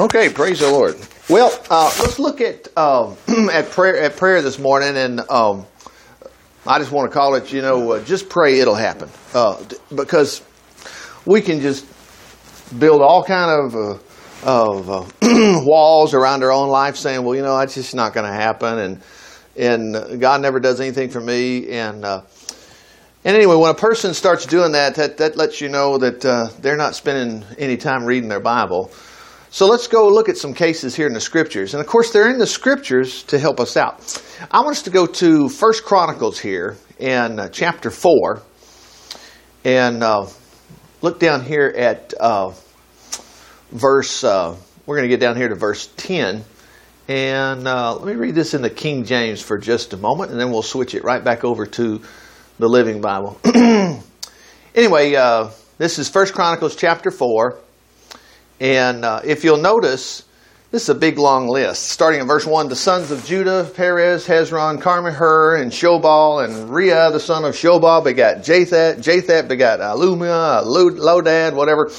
Okay, praise the Lord. Well, uh, let's look at um, at prayer at prayer this morning, and um, I just want to call it, you know, uh, just pray, it'll happen, uh, because we can just build all kind of uh, of uh, walls around our own life, saying, well, you know, that's just not going to happen, and and God never does anything for me, and uh, and anyway, when a person starts doing that, that, that lets you know that uh, they're not spending any time reading their Bible. So let's go look at some cases here in the scriptures. And of course, they're in the scriptures to help us out. I want us to go to First Chronicles here in uh, chapter 4 and uh, look down here at uh, verse, uh, we're going to get down here to verse 10. And uh, let me read this in the King James for just a moment, and then we'll switch it right back over to the Living Bible. anyway, uh, this is First Chronicles chapter 4. And uh, if you'll notice, this is a big long list. Starting in verse 1, the sons of Judah, Perez, Hezron, Carmi, Hur, and Shobal, and Rea, the son of Shobal, begat Jathat. Jathat begat Alumia, Lodad, whatever.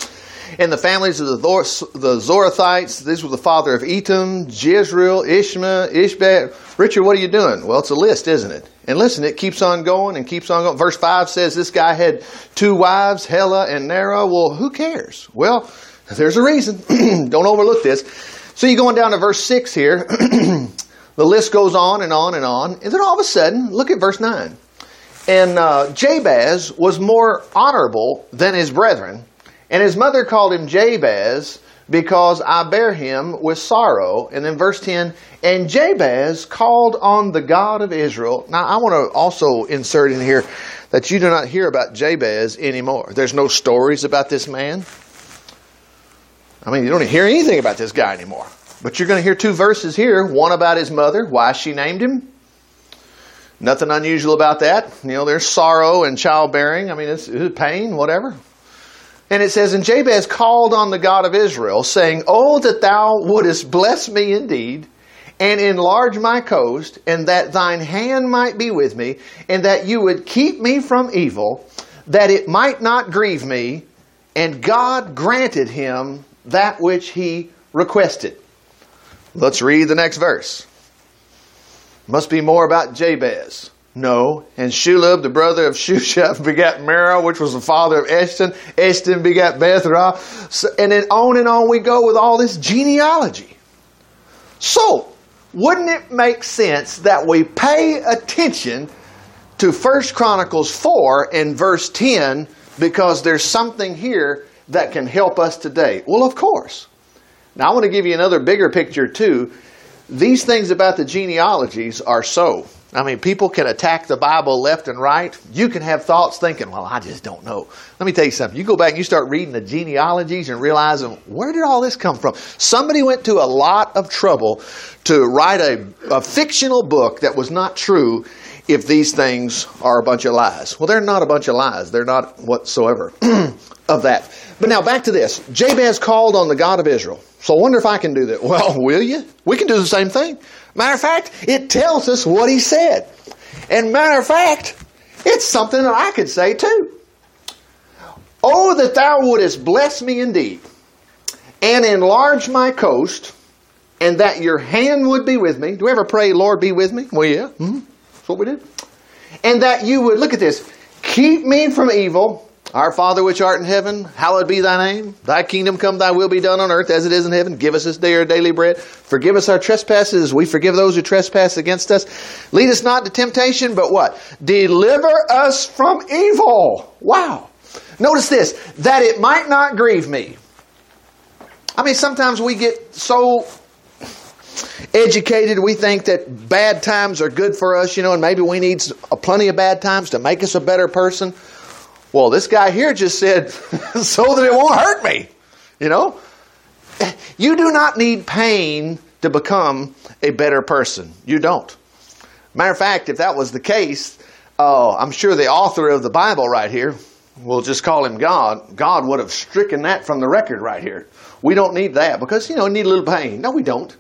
And the families of the, the Zorathites, this was the father of Etam, Jezreel, Ishma, Ishbak. Richard, what are you doing? Well, it's a list, isn't it? And listen, it keeps on going and keeps on going. Verse 5 says this guy had two wives, Hela and Nera. Well, who cares? Well, there's a reason. Don't overlook this. So you're going down to verse 6 here. the list goes on and on and on. And then all of a sudden, look at verse 9. And uh, Jabez was more honorable than his brethren, and his mother called him Jabez because I bear him with sorrow. And then verse 10, and Jabez called on the God of Israel. Now I want to also insert in here that you do not hear about Jabez anymore. There's no stories about this man. I mean, you don't hear anything about this guy anymore. But you're going to hear two verses here one about his mother, why she named him. Nothing unusual about that. You know, there's sorrow and childbearing. I mean, it's, it's pain, whatever. And it says, And Jabez called on the God of Israel, saying, Oh, that thou wouldest bless me indeed, and enlarge my coast, and that thine hand might be with me, and that you would keep me from evil, that it might not grieve me. And God granted him that which he requested. Let's read the next verse. Must be more about Jabez. No. And Shulab, the brother of Shusha, begat Merah, which was the father of Eshton. Eshton begat Bethrah. So, and then on and on we go with all this genealogy. So, wouldn't it make sense that we pay attention to 1 Chronicles 4 and verse 10 because there's something here that can help us today? Well, of course. Now, I want to give you another bigger picture, too. These things about the genealogies are so. I mean, people can attack the Bible left and right. You can have thoughts thinking, well, I just don't know. Let me tell you something. You go back and you start reading the genealogies and realizing, where did all this come from? Somebody went to a lot of trouble to write a, a fictional book that was not true if these things are a bunch of lies. Well, they're not a bunch of lies. They're not whatsoever of that. But now back to this. Jabez called on the God of Israel. So I wonder if I can do that. Well, will you? We can do the same thing. Matter of fact, it tells us what he said. And matter of fact, it's something that I could say too. Oh, that thou wouldest bless me indeed, and enlarge my coast, and that your hand would be with me. Do we ever pray, Lord, be with me? Well, yeah. Mm-hmm. That's what we do. And that you would, look at this, keep me from evil our Father which art in heaven, hallowed be thy name. Thy kingdom come, thy will be done on earth as it is in heaven. Give us this day our daily bread. Forgive us our trespasses as we forgive those who trespass against us. Lead us not to temptation, but what? Deliver us from evil. Wow. Notice this, that it might not grieve me. I mean, sometimes we get so educated, we think that bad times are good for us, you know, and maybe we need plenty of bad times to make us a better person. Well, this guy here just said, so that it won't hurt me. You know? You do not need pain to become a better person. You don't. Matter of fact, if that was the case, uh, I'm sure the author of the Bible right here, we'll just call him God, God would have stricken that from the record right here. We don't need that because, you know, need a little pain. No, we don't.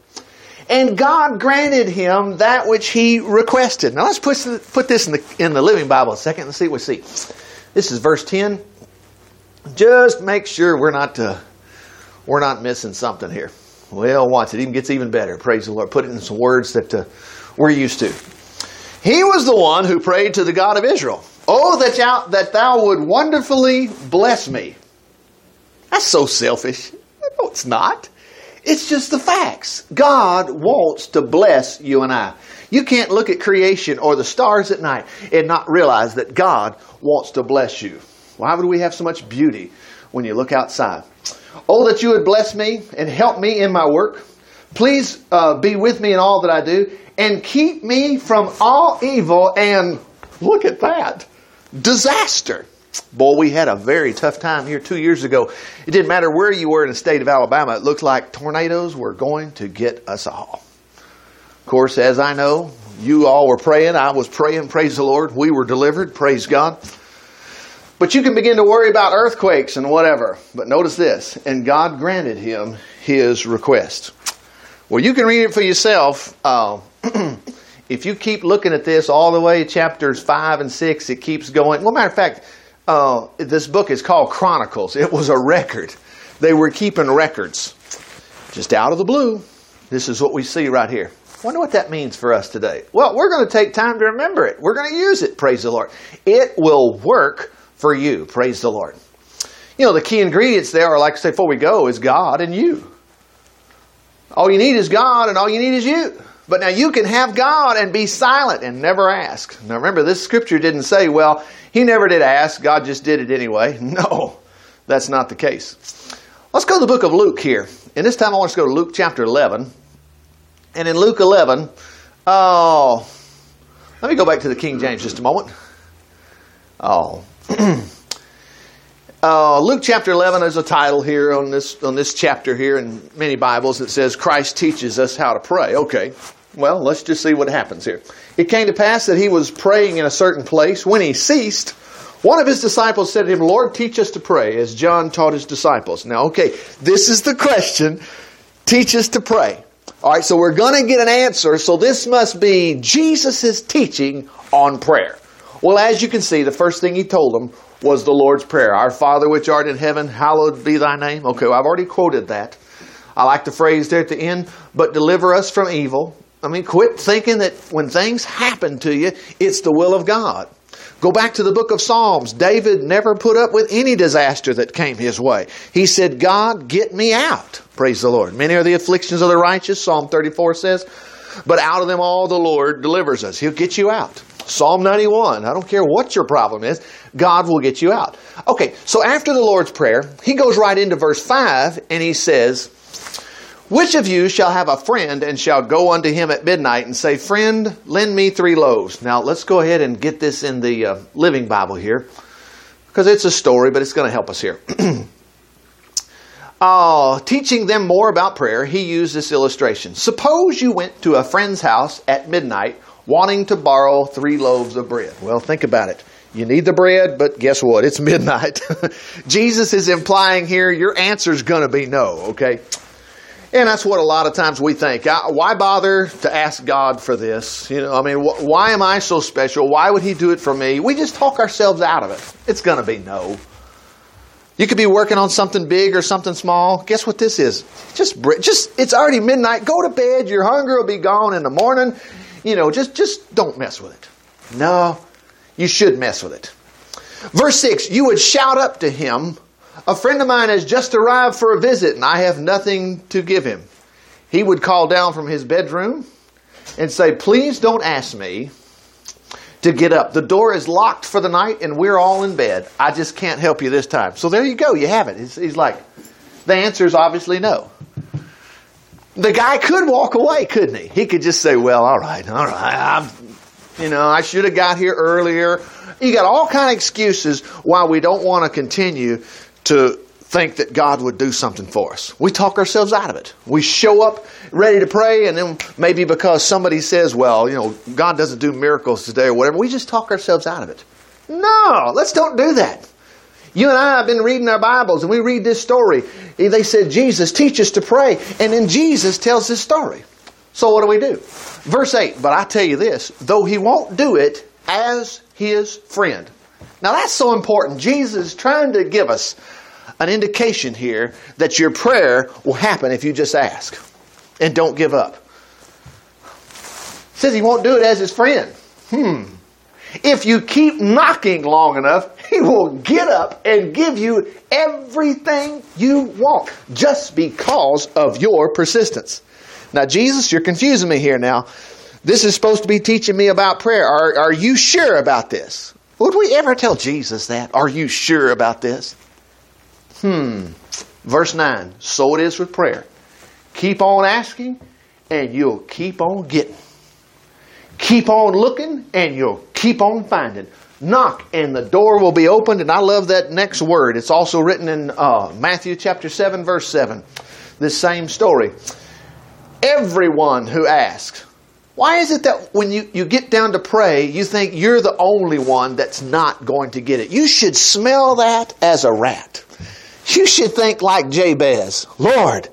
And God granted him that which he requested. Now let's put, put this in the, in the Living Bible a second and see what we see. This is verse 10. Just make sure we're not uh, we're not missing something here. Well, watch it. Even gets even better. Praise the Lord. Put it in some words that uh, we're used to. He was the one who prayed to the God of Israel. Oh, that thou, that thou would wonderfully bless me. That's so selfish. No, it's not. It's just the facts. God wants to bless you and I. You can't look at creation or the stars at night and not realize that God wants to bless you. Why would we have so much beauty when you look outside? Oh, that you would bless me and help me in my work. Please uh, be with me in all that I do and keep me from all evil and look at that disaster. Boy, we had a very tough time here two years ago. It didn't matter where you were in the state of Alabama, it looked like tornadoes were going to get us all. Of course, as I know, you all were praying. I was praying. Praise the Lord. We were delivered. Praise God. But you can begin to worry about earthquakes and whatever. But notice this. And God granted him his request. Well, you can read it for yourself. Uh, if you keep looking at this all the way, chapters 5 and 6, it keeps going. Well, matter of fact, uh, this book is called Chronicles. It was a record. They were keeping records. Just out of the blue, this is what we see right here. Wonder what that means for us today. Well, we're going to take time to remember it. We're going to use it, praise the Lord. It will work for you, praise the Lord. You know, the key ingredients there are, like I said before we go, is God and you. All you need is God and all you need is you. But now you can have God and be silent and never ask. Now remember, this scripture didn't say, well, he never did ask, God just did it anyway. No, that's not the case. Let's go to the book of Luke here. And this time I want us to go to Luke chapter 11. And in Luke 11, oh, let me go back to the King James just a moment. Oh. uh, Luke chapter 11 is a title here on this, on this chapter here in many Bibles. It says, Christ teaches us how to pray. Okay. Well, let's just see what happens here. It came to pass that he was praying in a certain place. When he ceased, one of his disciples said to him, Lord, teach us to pray, as John taught his disciples. Now, okay, this is the question. Teach us to pray. All right, so we're going to get an answer. So this must be Jesus' teaching on prayer. Well, as you can see, the first thing he told them was the Lord's Prayer. Our Father which art in heaven, hallowed be thy name. Okay, well, I've already quoted that. I like the phrase there at the end, but deliver us from evil. I mean, quit thinking that when things happen to you, it's the will of God. Go back to the book of Psalms. David never put up with any disaster that came his way. He said, God, get me out. Praise the Lord. Many are the afflictions of the righteous, Psalm 34 says, but out of them all the Lord delivers us. He'll get you out. Psalm 91. I don't care what your problem is, God will get you out. Okay, so after the Lord's Prayer, he goes right into verse 5 and he says, which of you shall have a friend and shall go unto him at midnight and say, Friend, lend me three loaves? Now, let's go ahead and get this in the uh, Living Bible here because it's a story, but it's going to help us here. uh, teaching them more about prayer, he used this illustration. Suppose you went to a friend's house at midnight wanting to borrow three loaves of bread. Well, think about it. You need the bread, but guess what? It's midnight. Jesus is implying here your answer is going to be no, okay? And that's what a lot of times we think. Why bother to ask God for this? You know, I mean, wh- why am I so special? Why would He do it for me? We just talk ourselves out of it. It's going to be no. You could be working on something big or something small. Guess what this is? Just, just, it's already midnight. Go to bed. Your hunger will be gone in the morning. You know, just, just don't mess with it. No, you should mess with it. Verse 6, you would shout up to him a friend of mine has just arrived for a visit and I have nothing to give him. He would call down from his bedroom and say, Please don't ask me to get up. The door is locked for the night and we're all in bed. I just can't help you this time. So there you go. You have it. He's, he's like, The answer is obviously no. The guy could walk away, couldn't he? He could just say, Well, all right, all right. I'm, you know, I should have got here earlier. You got all kind of excuses why we don't want to continue to think that God would do something for us. We talk ourselves out of it. We show up ready to pray, and then maybe because somebody says, well, you know, God doesn't do miracles today or whatever, we just talk ourselves out of it. No, let's don't do that. You and I have been reading our Bibles, and we read this story. They said, Jesus, teach us to pray. And then Jesus tells this story. So what do we do? Verse 8, but I tell you this, though he won't do it as his friend. Now that's so important. Jesus is trying to give us an indication here that your prayer will happen if you just ask and don't give up. Says he won't do it as his friend. Hmm. If you keep knocking long enough, he will get up and give you everything you want just because of your persistence. Now, Jesus, you're confusing me here now. This is supposed to be teaching me about prayer. Are, are you sure about this? Would we ever tell Jesus that? Are you sure about this? Hmm. Verse 9. So it is with prayer. Keep on asking, and you'll keep on getting. Keep on looking, and you'll keep on finding. Knock, and the door will be opened. And I love that next word. It's also written in uh, Matthew chapter 7, verse 7. This same story. Everyone who asks, why is it that when you, you get down to pray, you think you're the only one that's not going to get it? You should smell that as a rat. You should think like Jabez Lord,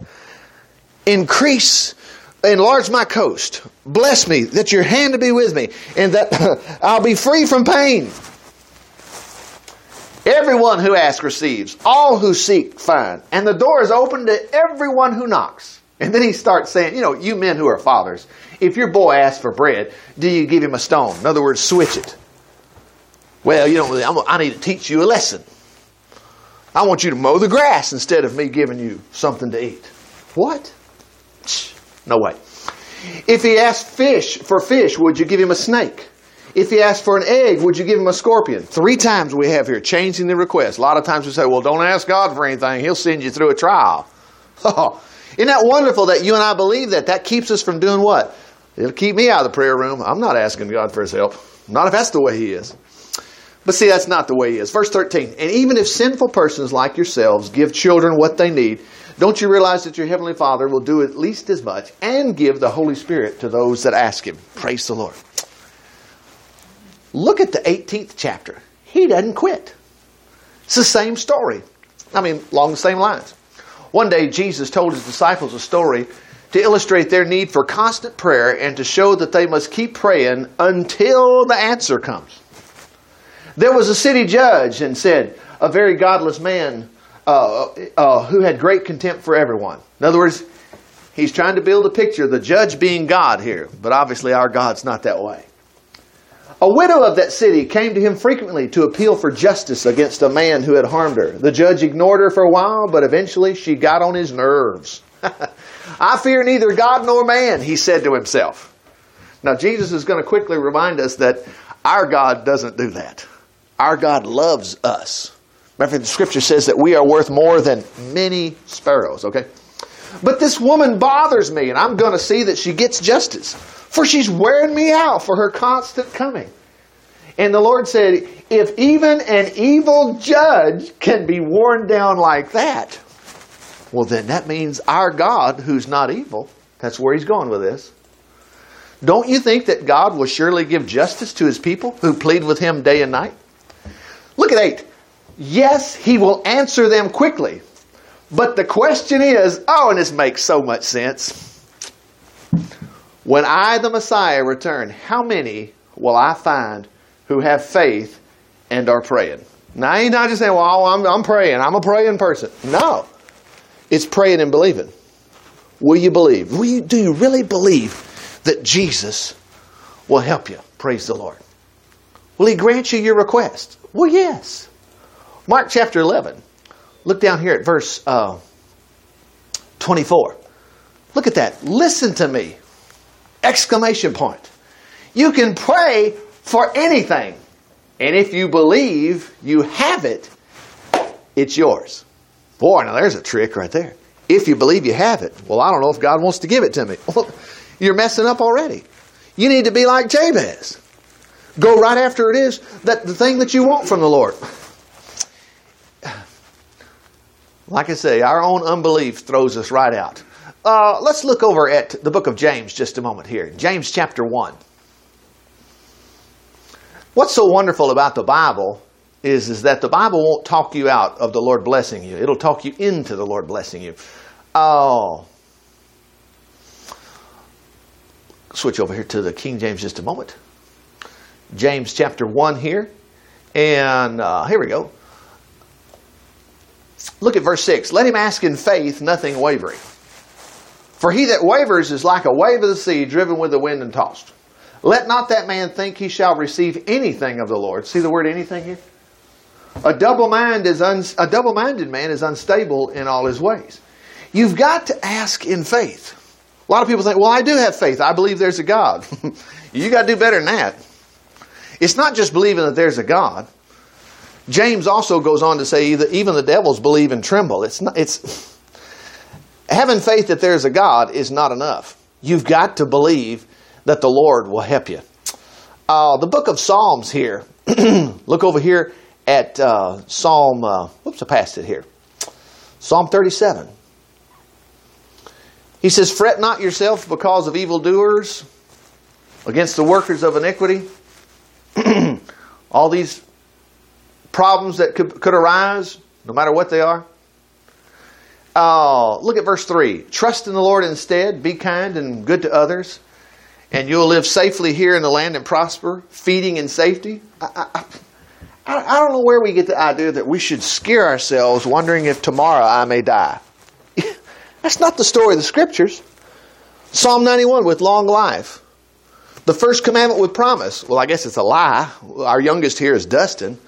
increase, enlarge my coast. Bless me, that your hand be with me, and that I'll be free from pain. Everyone who asks receives, all who seek find, and the door is open to everyone who knocks. And then he starts saying, you know, you men who are fathers, if your boy asks for bread, do you give him a stone? In other words, switch it. Well, you don't really, I'm, I need to teach you a lesson. I want you to mow the grass instead of me giving you something to eat. What? No way. If he asked fish for fish, would you give him a snake? If he asked for an egg, would you give him a scorpion? Three times we have here changing the request. A lot of times we say, well, don't ask God for anything. He'll send you through a trial. Isn't that wonderful that you and I believe that? That keeps us from doing what? It'll keep me out of the prayer room. I'm not asking God for his help. Not if that's the way he is. But see, that's not the way he is. Verse 13. And even if sinful persons like yourselves give children what they need, don't you realize that your Heavenly Father will do at least as much and give the Holy Spirit to those that ask Him? Praise the Lord. Look at the 18th chapter. He doesn't quit. It's the same story. I mean, along the same lines. One day, Jesus told his disciples a story to illustrate their need for constant prayer and to show that they must keep praying until the answer comes. There was a city judge and said, a very godless man uh, uh, who had great contempt for everyone. In other words, he's trying to build a picture of the judge being God here, but obviously our God's not that way. A widow of that city came to him frequently to appeal for justice against a man who had harmed her. The judge ignored her for a while, but eventually she got on his nerves. I fear neither God nor man, he said to himself. Now, Jesus is going to quickly remind us that our God doesn't do that. Our God loves us. Remember, the scripture says that we are worth more than many sparrows, okay? But this woman bothers me, and I'm going to see that she gets justice for she's wearing me out for her constant coming. And the Lord said, if even an evil judge can be worn down like that, well, then that means our God, who's not evil, that's where he's going with this. Don't you think that God will surely give justice to his people who plead with him day and night? Look at 8. Yes, he will answer them quickly. But the question is oh, and this makes so much sense. When I, the Messiah, return, how many will I find who have faith and are praying? Now, he's not just saying, well, oh, I'm, I'm praying. I'm a praying person. No. It's praying and believing. Will you believe? Will you, do you really believe that Jesus will help you? Praise the Lord. Will he grant you your request? Well, yes. Mark chapter 11. Look down here at verse uh, 24. Look at that. Listen to me. Exclamation point. You can pray for anything. And if you believe you have it, it's yours. Boy, now there's a trick right there. If you believe you have it, well, I don't know if God wants to give it to me. Well, you're messing up already. You need to be like Jabez. Go right after it is that the thing that you want from the Lord. Like I say, our own unbelief throws us right out. Uh, let's look over at the book of James just a moment here. James chapter 1. What's so wonderful about the Bible is, is that the Bible won't talk you out of the Lord blessing you. It'll talk you into the Lord blessing you. Oh. Switch over here to the King James just a moment. James chapter 1 here. And uh, here we go. look at verse 6. Let him ask in faith, nothing wavering. For he that wavers is like a wave of the sea driven with the wind and tossed. Let not that man think he shall receive anything of the Lord. See the word anything here? A double mind is un, a double-minded man is unstable in all his ways. You've got to ask in faith. A lot of people think, "Well, I do have faith. I believe there's a God." you got to do better than that. It's not just believing that there's a God. James also goes on to say that even the devils believe and tremble. It's not, it's having faith that there's a God is not enough. You've got to believe that the Lord will help you. Uh, the book of Psalms here. look over here at uh, Psalm. Uh, whoops, I passed it here. Psalm 37. He says, "Fret not yourself because of evildoers, against the workers of iniquity." All these problems that could, could arise, no matter what they are. Uh, look at verse 3. Trust in the Lord instead, be kind and good to others, and you'll live safely here in the land and prosper, feeding in safety. I, I, I don't know where we get the idea that we should scare ourselves wondering if tomorrow I may die. That's not the story of the scriptures. Psalm 91 with long life. The first commandment with promise. Well, I guess it's a lie. Our youngest here is Dustin.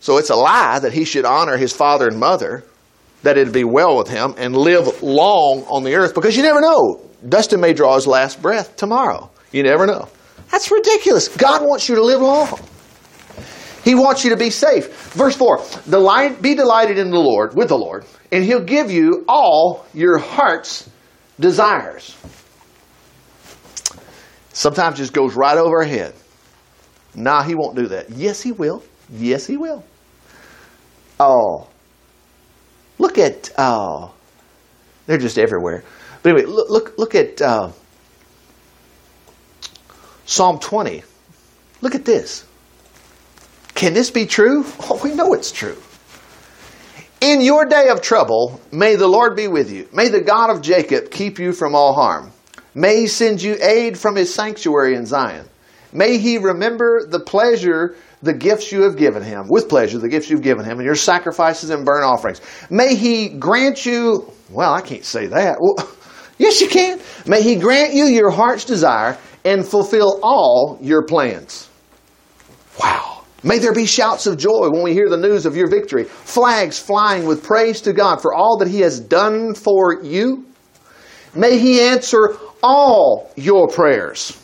So it's a lie that he should honor his father and mother, that it'd be well with him, and live long on the earth because you never know. Dustin may draw his last breath tomorrow. You never know. That's ridiculous. God wants you to live long. He wants you to be safe. Verse 4 Delight, Be delighted in the Lord, with the Lord, and He'll give you all your heart's desires. Sometimes just goes right over our head. Nah, He won't do that. Yes, He will. Yes, He will. Oh, look at oh, they're just everywhere. But anyway, look look look at uh, Psalm twenty. Look at this. Can this be true? Oh, we know it's true. In your day of trouble, may the Lord be with you. May the God of Jacob keep you from all harm. May he send you aid from his sanctuary in Zion. May he remember the pleasure, the gifts you have given him, with pleasure, the gifts you've given him, and your sacrifices and burnt offerings. May he grant you, well, I can't say that. Well, yes, you can. May he grant you your heart's desire and fulfill all your plans. Wow. May there be shouts of joy when we hear the news of your victory, flags flying with praise to God for all that He has done for you. May He answer all your prayers.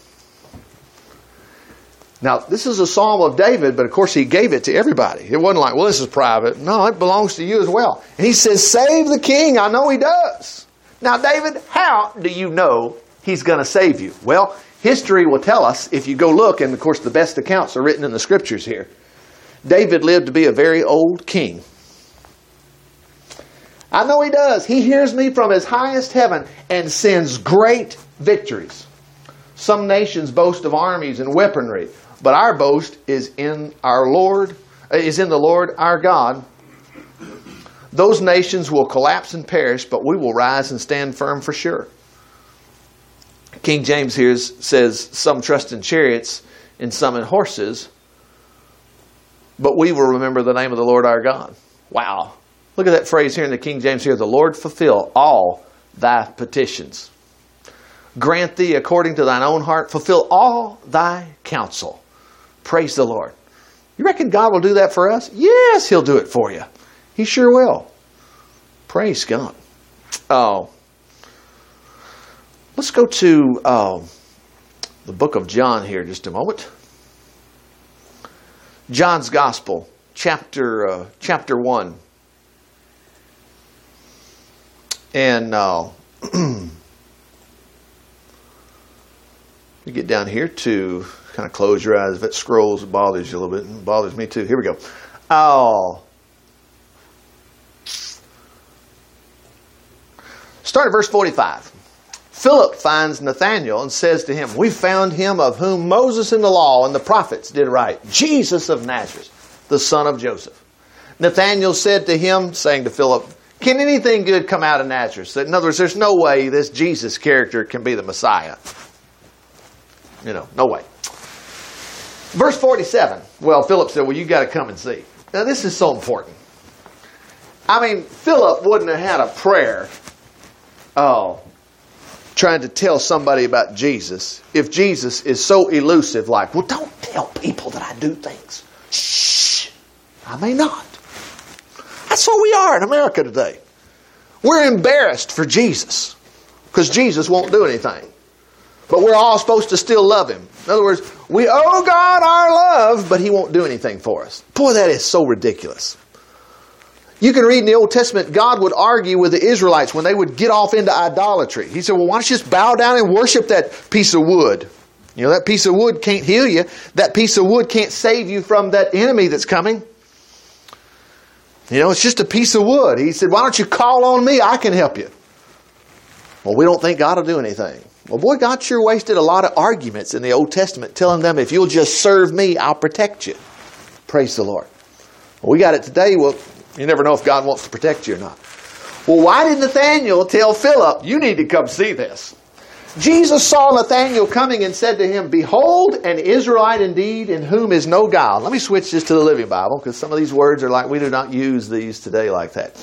Now, this is a psalm of David, but of course he gave it to everybody. It wasn't like, well, this is private. No, it belongs to you as well. And he says, save the king. I know he does. Now, David, how do you know he's going to save you? Well, history will tell us if you go look, and of course the best accounts are written in the scriptures here. David lived to be a very old king. I know he does. He hears me from his highest heaven and sends great victories. Some nations boast of armies and weaponry, but our boast is in our Lord, uh, is in the Lord our God. Those nations will collapse and perish, but we will rise and stand firm for sure. King James here says, Some trust in chariots and some in horses, but we will remember the name of the Lord our God. Wow. Look at that phrase here in the King James here the Lord fulfill all thy petitions. Grant thee according to thine own heart, fulfill all thy counsel. Praise the Lord. You reckon God will do that for us? Yes, He'll do it for you. He sure will. Praise God. Oh, let's go to uh, the book of John here just a moment. John's Gospel, chapter uh, chapter one, and uh, you get down here to kind of close your eyes. If it scrolls, it bothers you a little bit. It bothers me too. Here we go. Oh. Start at verse 45. Philip finds Nathanael and says to him, We found him of whom Moses in the law and the prophets did write, Jesus of Nazareth, the son of Joseph. Nathanael said to him, saying to Philip, Can anything good come out of Nazareth? In other words, there's no way this Jesus character can be the Messiah. You know, no way. Verse 47. Well, Philip said, Well, you've got to come and see. Now, this is so important. I mean, Philip wouldn't have had a prayer. Oh, trying to tell somebody about Jesus if Jesus is so elusive, like, well, don't tell people that I do things. Shh, I may not. That's what we are in America today. We're embarrassed for Jesus because Jesus won't do anything. But we're all supposed to still love him. In other words, we owe God our love, but he won't do anything for us. Boy, that is so ridiculous. You can read in the Old Testament, God would argue with the Israelites when they would get off into idolatry. He said, Well, why don't you just bow down and worship that piece of wood? You know, that piece of wood can't heal you. That piece of wood can't save you from that enemy that's coming. You know, it's just a piece of wood. He said, Why don't you call on me? I can help you. Well, we don't think God will do anything. Well, boy, God sure wasted a lot of arguments in the Old Testament telling them, If you'll just serve me, I'll protect you. Praise the Lord. Well, we got it today. Well, you never know if God wants to protect you or not. Well, why did Nathanael tell Philip, You need to come see this? Jesus saw Nathanael coming and said to him, Behold, an Israelite indeed, in whom is no guile. Let me switch this to the Living Bible because some of these words are like, we do not use these today like that.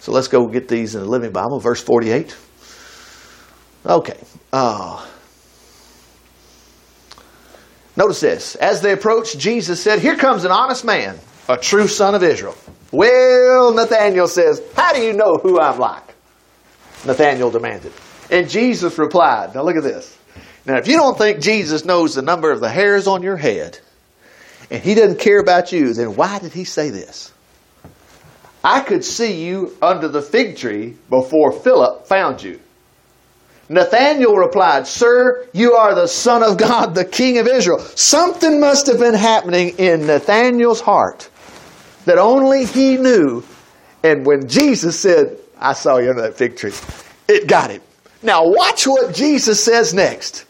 So let's go get these in the Living Bible, verse 48. Okay. Uh, notice this. As they approached, Jesus said, Here comes an honest man, a true son of Israel. Well, Nathanael says, How do you know who I'm like? Nathanael demanded. And Jesus replied, Now look at this. Now, if you don't think Jesus knows the number of the hairs on your head, and he doesn't care about you, then why did he say this? I could see you under the fig tree before Philip found you. Nathanael replied, Sir, you are the Son of God, the King of Israel. Something must have been happening in Nathanael's heart that only he knew. And when Jesus said, I saw you under that fig tree, it got him. Now, watch what Jesus says next.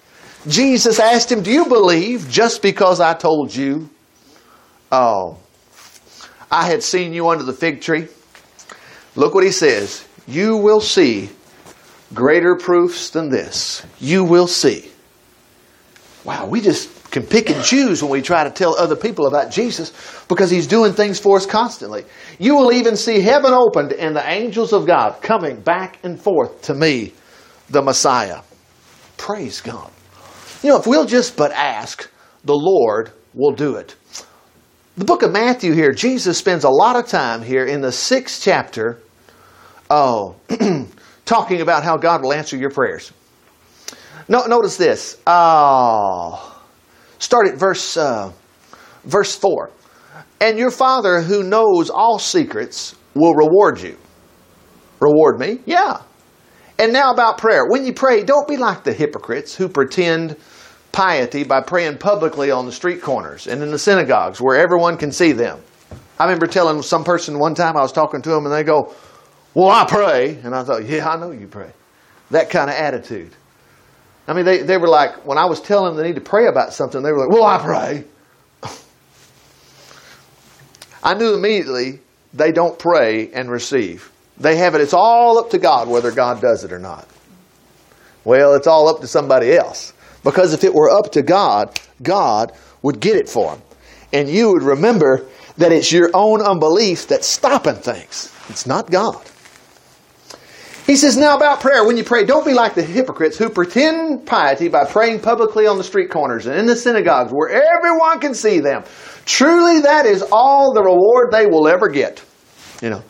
Jesus asked him, Do you believe just because I told you, oh, I had seen you under the fig tree? Look what he says. You will see greater proofs than this. You will see. Wow, we just can pick and choose when we try to tell other people about Jesus because he's doing things for us constantly. You will even see heaven opened and the angels of God coming back and forth to me the Messiah. Praise God. You know, if we'll just but ask, the Lord will do it. The book of Matthew here, Jesus spends a lot of time here in the sixth chapter, oh, talking about how God will answer your prayers. No, notice this. Oh, start at verse uh, verse four. And your Father who knows all secrets will reward you. Reward me? Yeah. And now about prayer. When you pray, don't be like the hypocrites who pretend piety by praying publicly on the street corners and in the synagogues where everyone can see them. I remember telling some person one time I was talking to them and they go, Well, I pray. And I thought, Yeah, I know you pray. That kind of attitude. I mean, they, they were like, when I was telling them they need to pray about something, they were like, Well, I pray. I knew immediately they don't pray and receive. They have it. It's all up to God whether God does it or not. Well, it's all up to somebody else. Because if it were up to God, God would get it for them. And you would remember that it's your own unbelief that's stopping things. It's not God. He says, now about prayer, when you pray, don't be like the hypocrites who pretend piety by praying publicly on the street corners and in the synagogues where everyone can see them. Truly, that is all the reward they will ever get. You know,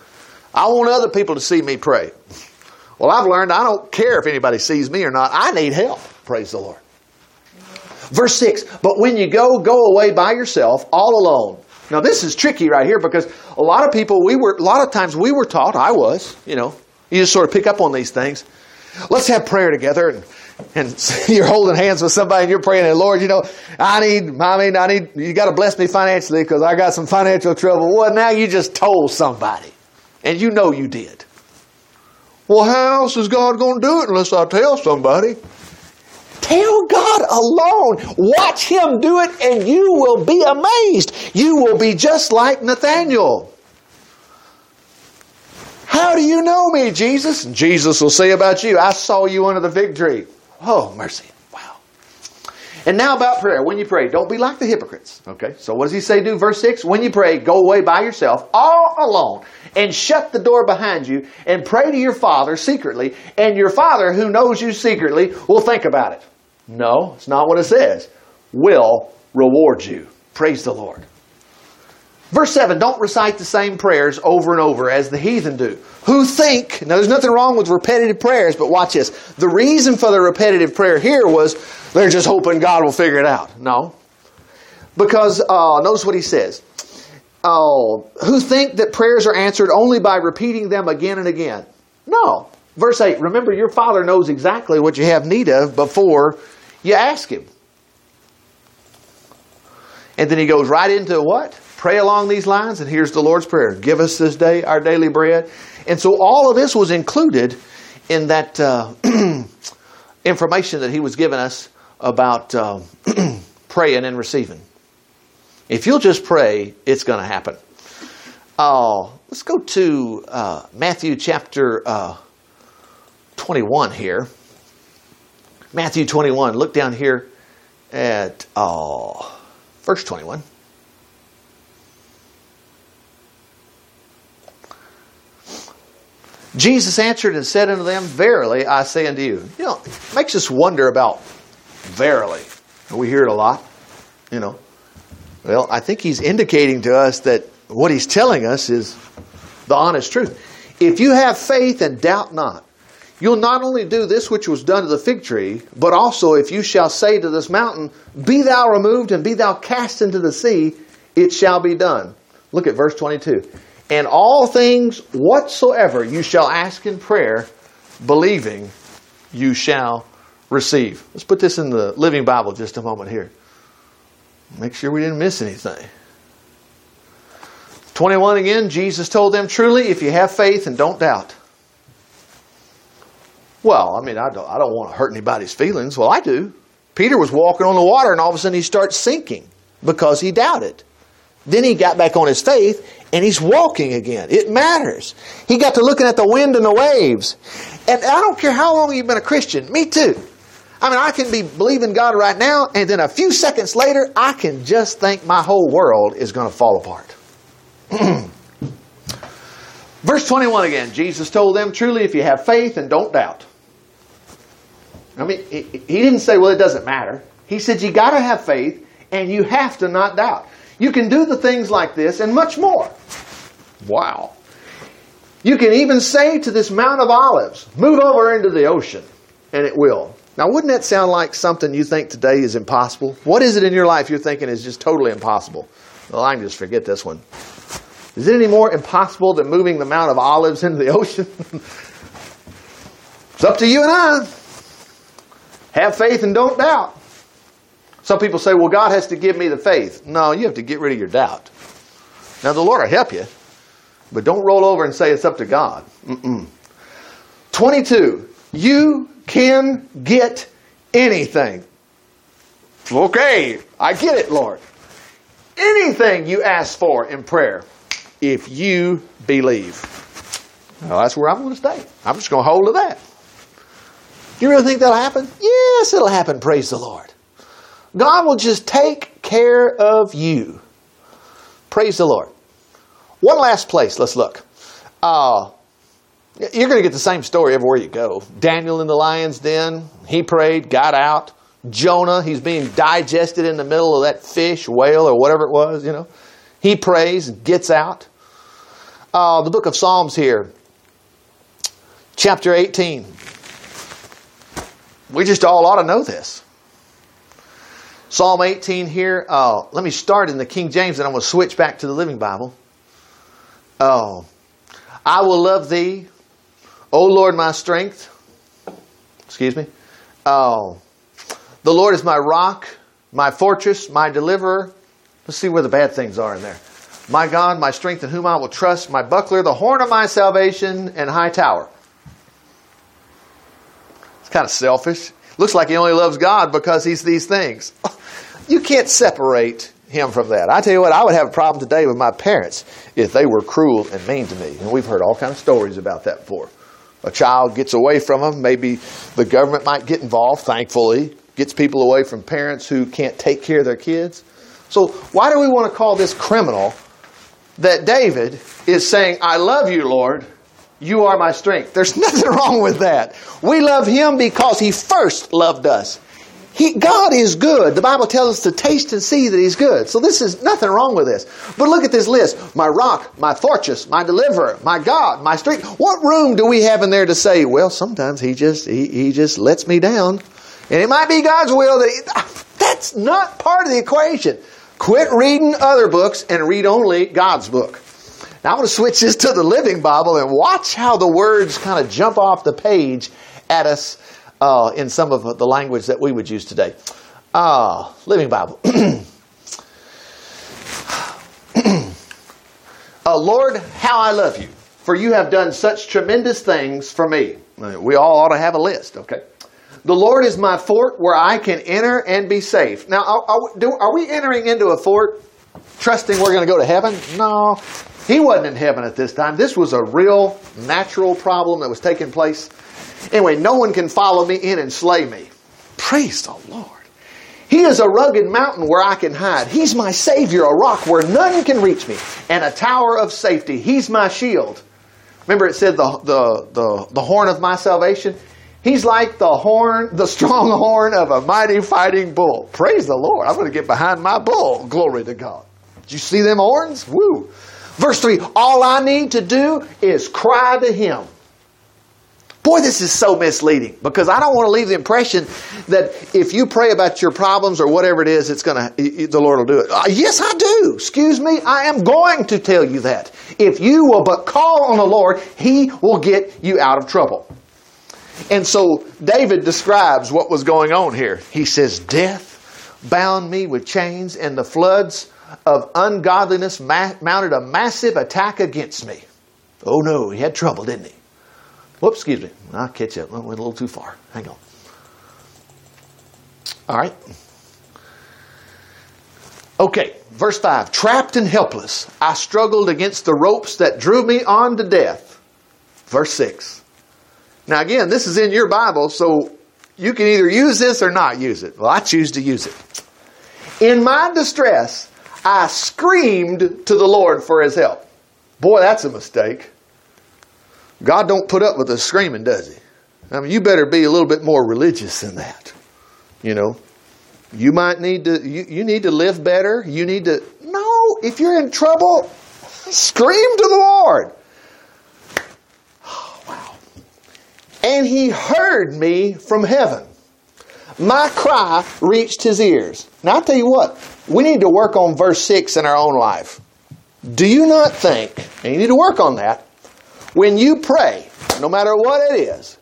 I want other people to see me pray. Well, I've learned I don't care if anybody sees me or not. I need help. Praise the Lord. Verse 6 But when you go, go away by yourself, all alone. Now, this is tricky right here because a lot of people, we were, a lot of times we were taught, I was, you know, you just sort of pick up on these things. Let's have prayer together and, and you're holding hands with somebody and you're praying, and Lord, you know, I need, I mean, I need, you got to bless me financially because I got some financial trouble. Well, now you just told somebody. And you know you did. Well, how else is God going to do it unless I tell somebody? Tell God alone. Watch Him do it, and you will be amazed. You will be just like Nathanael. How do you know me, Jesus? And Jesus will say about you, I saw you under the fig tree. Oh, mercy. Wow. And now about prayer. When you pray, don't be like the hypocrites. Okay. So what does he say do? Verse 6 When you pray, go away by yourself, all alone, and shut the door behind you, and pray to your Father secretly, and your Father who knows you secretly will think about it. No, it's not what it says. Will reward you. Praise the Lord. Verse 7 Don't recite the same prayers over and over as the heathen do, who think, now there's nothing wrong with repetitive prayers, but watch this. The reason for the repetitive prayer here was they're just hoping God will figure it out. No. Because, uh, notice what he says. Oh, who think that prayers are answered only by repeating them again and again. No. Verse 8 Remember, your Father knows exactly what you have need of before you ask Him. And then he goes right into what? Pray along these lines, and here's the Lord's Prayer Give us this day our daily bread. And so all of this was included in that uh, information that he was giving us about uh, praying and receiving. If you'll just pray, it's going to happen. Uh, let's go to uh, Matthew chapter uh, 21 here. Matthew 21. Look down here at uh, verse 21. Jesus answered and said unto them, Verily I say unto you. You know, it makes us wonder about verily. We hear it a lot, you know. Well, I think he's indicating to us that what he's telling us is the honest truth. If you have faith and doubt not, you'll not only do this which was done to the fig tree, but also if you shall say to this mountain, Be thou removed and be thou cast into the sea, it shall be done. Look at verse 22. And all things whatsoever you shall ask in prayer, believing, you shall receive. Let's put this in the Living Bible just a moment here. Make sure we didn't miss anything. 21 again, Jesus told them, Truly, if you have faith and don't doubt. Well, I mean, I don't, I don't want to hurt anybody's feelings. Well, I do. Peter was walking on the water and all of a sudden he starts sinking because he doubted. Then he got back on his faith and he's walking again. It matters. He got to looking at the wind and the waves. And I don't care how long you've been a Christian, me too. I mean, I can be believing God right now, and then a few seconds later, I can just think my whole world is going to fall apart. Verse 21 again Jesus told them, Truly, if you have faith and don't doubt. I mean, he didn't say, Well, it doesn't matter. He said, You got to have faith, and you have to not doubt. You can do the things like this and much more. Wow. You can even say to this Mount of Olives, move over into the ocean, and it will. Now, wouldn't that sound like something you think today is impossible? What is it in your life you're thinking is just totally impossible? Well, I can just forget this one. Is it any more impossible than moving the Mount of Olives into the ocean? it's up to you and I. Have faith and don't doubt. Some people say, well, God has to give me the faith. No, you have to get rid of your doubt. Now, the Lord will help you, but don't roll over and say it's up to God. Mm-mm. 22. You can get anything. Okay, I get it, Lord. Anything you ask for in prayer, if you believe. Well, that's where I'm going to stay. I'm just going to hold to that. You really think that'll happen? Yes, it'll happen. Praise the Lord. God will just take care of you. Praise the Lord. One last place, let's look. Uh, you're going to get the same story everywhere you go. Daniel in the lion's den, he prayed, got out. Jonah, he's being digested in the middle of that fish, whale, or whatever it was, you know. He prays gets out. Uh, the book of Psalms here, chapter 18. We just all ought to know this. Psalm 18 here. Uh, let me start in the King James and I'm going to switch back to the Living Bible. Oh, I will love thee, O Lord, my strength. Excuse me. Oh, the Lord is my rock, my fortress, my deliverer. Let's see where the bad things are in there. My God, my strength in whom I will trust, my buckler, the horn of my salvation, and high tower. It's kind of selfish. Looks like he only loves God because he's these things. You can't separate him from that. I tell you what, I would have a problem today with my parents if they were cruel and mean to me. And we've heard all kinds of stories about that before. A child gets away from them, maybe the government might get involved, thankfully. gets people away from parents who can't take care of their kids. So, why do we want to call this criminal that David is saying, I love you, Lord, you are my strength? There's nothing wrong with that. We love him because he first loved us. He, God is good. The Bible tells us to taste and see that He's good. So this is nothing wrong with this. But look at this list. My rock, my fortress, my deliverer, my God, my strength. What room do we have in there to say, well, sometimes He just, He, he just lets me down. And it might be God's will that he, that's not part of the equation. Quit reading other books and read only God's book. Now I'm going to switch this to the Living Bible and watch how the words kind of jump off the page at us uh, in some of the language that we would use today. Uh, Living Bible. uh, Lord, how I love you, for you have done such tremendous things for me. We all ought to have a list, okay? The Lord is my fort where I can enter and be safe. Now, are, are, do, are we entering into a fort trusting we're going to go to heaven? No. He wasn't in heaven at this time. This was a real natural problem that was taking place Anyway, no one can follow me in and slay me. Praise the Lord. He is a rugged mountain where I can hide. He's my Savior, a rock where none can reach me, and a tower of safety. He's my shield. Remember, it said the, the, the, the horn of my salvation? He's like the horn, the strong horn of a mighty fighting bull. Praise the Lord. I'm going to get behind my bull. Glory to God. Did you see them horns? Woo. Verse 3 All I need to do is cry to Him. Boy, this is so misleading because I don't want to leave the impression that if you pray about your problems or whatever it is, it's going to, the Lord will do it. Uh, yes, I do. Excuse me. I am going to tell you that. If you will but call on the Lord, He will get you out of trouble. And so David describes what was going on here. He says, Death bound me with chains, and the floods of ungodliness ma- mounted a massive attack against me. Oh no, he had trouble, didn't he? Whoops, excuse me. I'll catch up. I went a little too far. Hang on. All right. Okay, verse 5. Trapped and helpless, I struggled against the ropes that drew me on to death. Verse 6. Now, again, this is in your Bible, so you can either use this or not use it. Well, I choose to use it. In my distress, I screamed to the Lord for his help. Boy, that's a mistake. God don't put up with us screaming, does he? I mean, you better be a little bit more religious than that. You know, you might need to, you, you need to live better. You need to, no, if you're in trouble, scream to the Lord. Oh, wow. And he heard me from heaven. My cry reached his ears. Now, I'll tell you what, we need to work on verse 6 in our own life. Do you not think, and you need to work on that, when you pray, no matter what it is,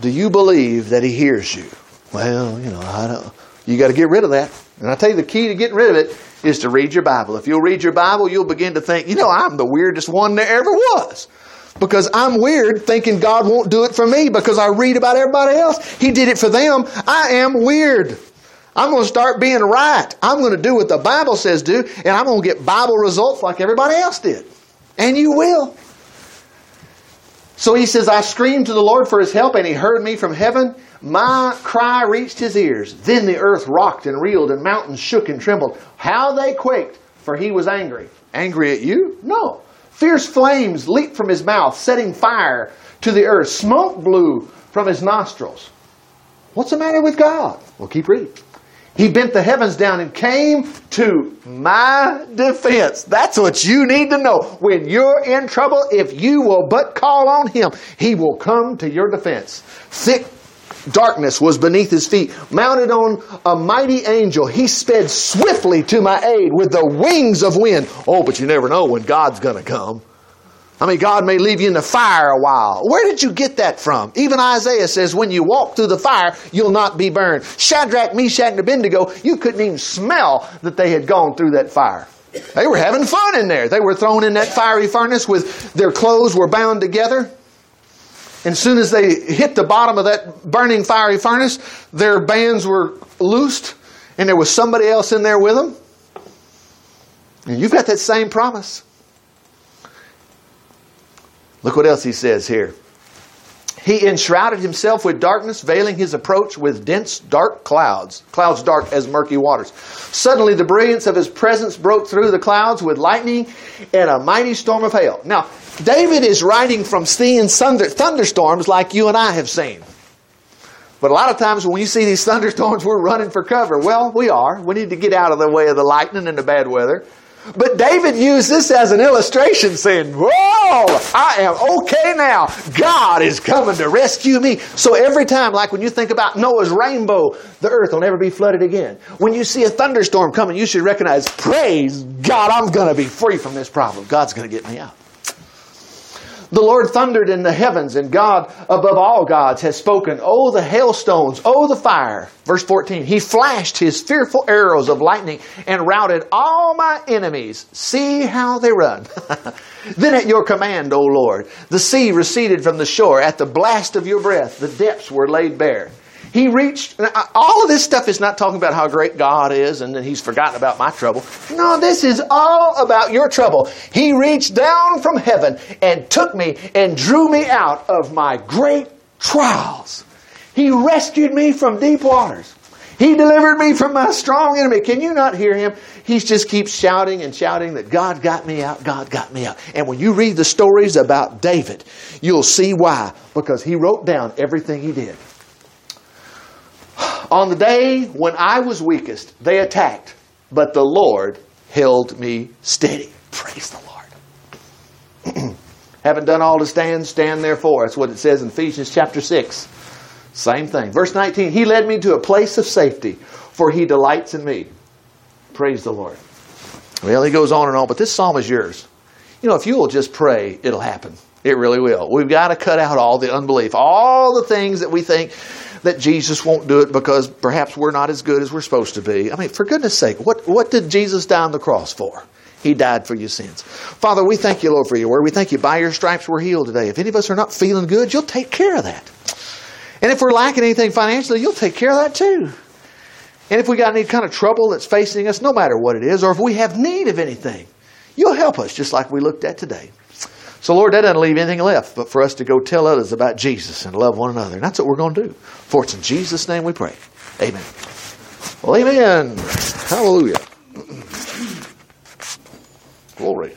do you believe that He hears you? Well, you know, I don't. You got to get rid of that. And I tell you, the key to getting rid of it is to read your Bible. If you'll read your Bible, you'll begin to think, you know, I'm the weirdest one there ever was. Because I'm weird thinking God won't do it for me because I read about everybody else. He did it for them. I am weird. I'm going to start being right. I'm going to do what the Bible says do, and I'm going to get Bible results like everybody else did. And you will. So he says, I screamed to the Lord for his help, and he heard me from heaven. My cry reached his ears. Then the earth rocked and reeled, and mountains shook and trembled. How they quaked, for he was angry. Angry at you? No. Fierce flames leaped from his mouth, setting fire to the earth. Smoke blew from his nostrils. What's the matter with God? Well, keep reading. He bent the heavens down and came to my defense. That's what you need to know. When you're in trouble, if you will but call on Him, He will come to your defense. Thick darkness was beneath His feet. Mounted on a mighty angel, He sped swiftly to my aid with the wings of wind. Oh, but you never know when God's going to come. I mean, God may leave you in the fire a while. Where did you get that from? Even Isaiah says, when you walk through the fire, you'll not be burned. Shadrach, Meshach, and Abednego, you couldn't even smell that they had gone through that fire. They were having fun in there. They were thrown in that fiery furnace with their clothes were bound together. And as soon as they hit the bottom of that burning fiery furnace, their bands were loosed and there was somebody else in there with them. And you've got that same promise. Look what else he says here. He enshrouded himself with darkness, veiling his approach with dense, dark clouds, clouds dark as murky waters. Suddenly, the brilliance of his presence broke through the clouds with lightning and a mighty storm of hail. Now, David is writing from seeing thunder, thunderstorms like you and I have seen. But a lot of times when you see these thunderstorms, we're running for cover. Well, we are. We need to get out of the way of the lightning and the bad weather. But David used this as an illustration saying, Whoa, I am okay now. God is coming to rescue me. So every time, like when you think about Noah's rainbow, the earth will never be flooded again. When you see a thunderstorm coming, you should recognize, Praise God, I'm going to be free from this problem. God's going to get me out. The Lord thundered in the heavens, and God above all gods has spoken. Oh, the hailstones, oh, the fire. Verse 14, He flashed His fearful arrows of lightning and routed all my enemies. See how they run. then at your command, O Lord, the sea receded from the shore. At the blast of your breath, the depths were laid bare. He reached, all of this stuff is not talking about how great God is and that He's forgotten about my trouble. No, this is all about your trouble. He reached down from heaven and took me and drew me out of my great trials. He rescued me from deep waters. He delivered me from my strong enemy. Can you not hear him? He just keeps shouting and shouting that God got me out, God got me out. And when you read the stories about David, you'll see why. Because he wrote down everything he did. On the day when I was weakest, they attacked, but the Lord held me steady. Praise the Lord. Haven't done all to stand, stand therefore. That's what it says in Ephesians chapter 6. Same thing. Verse 19, He led me to a place of safety, for He delights in me. Praise the Lord. Well, he goes on and on, but this psalm is yours. You know, if you will just pray, it'll happen. It really will. We've got to cut out all the unbelief, all the things that we think that Jesus won't do it because perhaps we're not as good as we're supposed to be. I mean, for goodness sake, what, what did Jesus die on the cross for? He died for your sins. Father, we thank you, Lord, for your word. We thank you by your stripes we're healed today. If any of us are not feeling good, you'll take care of that. And if we're lacking anything financially, you'll take care of that too. And if we got any kind of trouble that's facing us, no matter what it is, or if we have need of anything, you'll help us just like we looked at today. So, Lord, that doesn't leave anything left but for us to go tell others about Jesus and love one another. And that's what we're going to do. For it's in Jesus' name we pray. Amen. Well, amen. Hallelujah. Glory.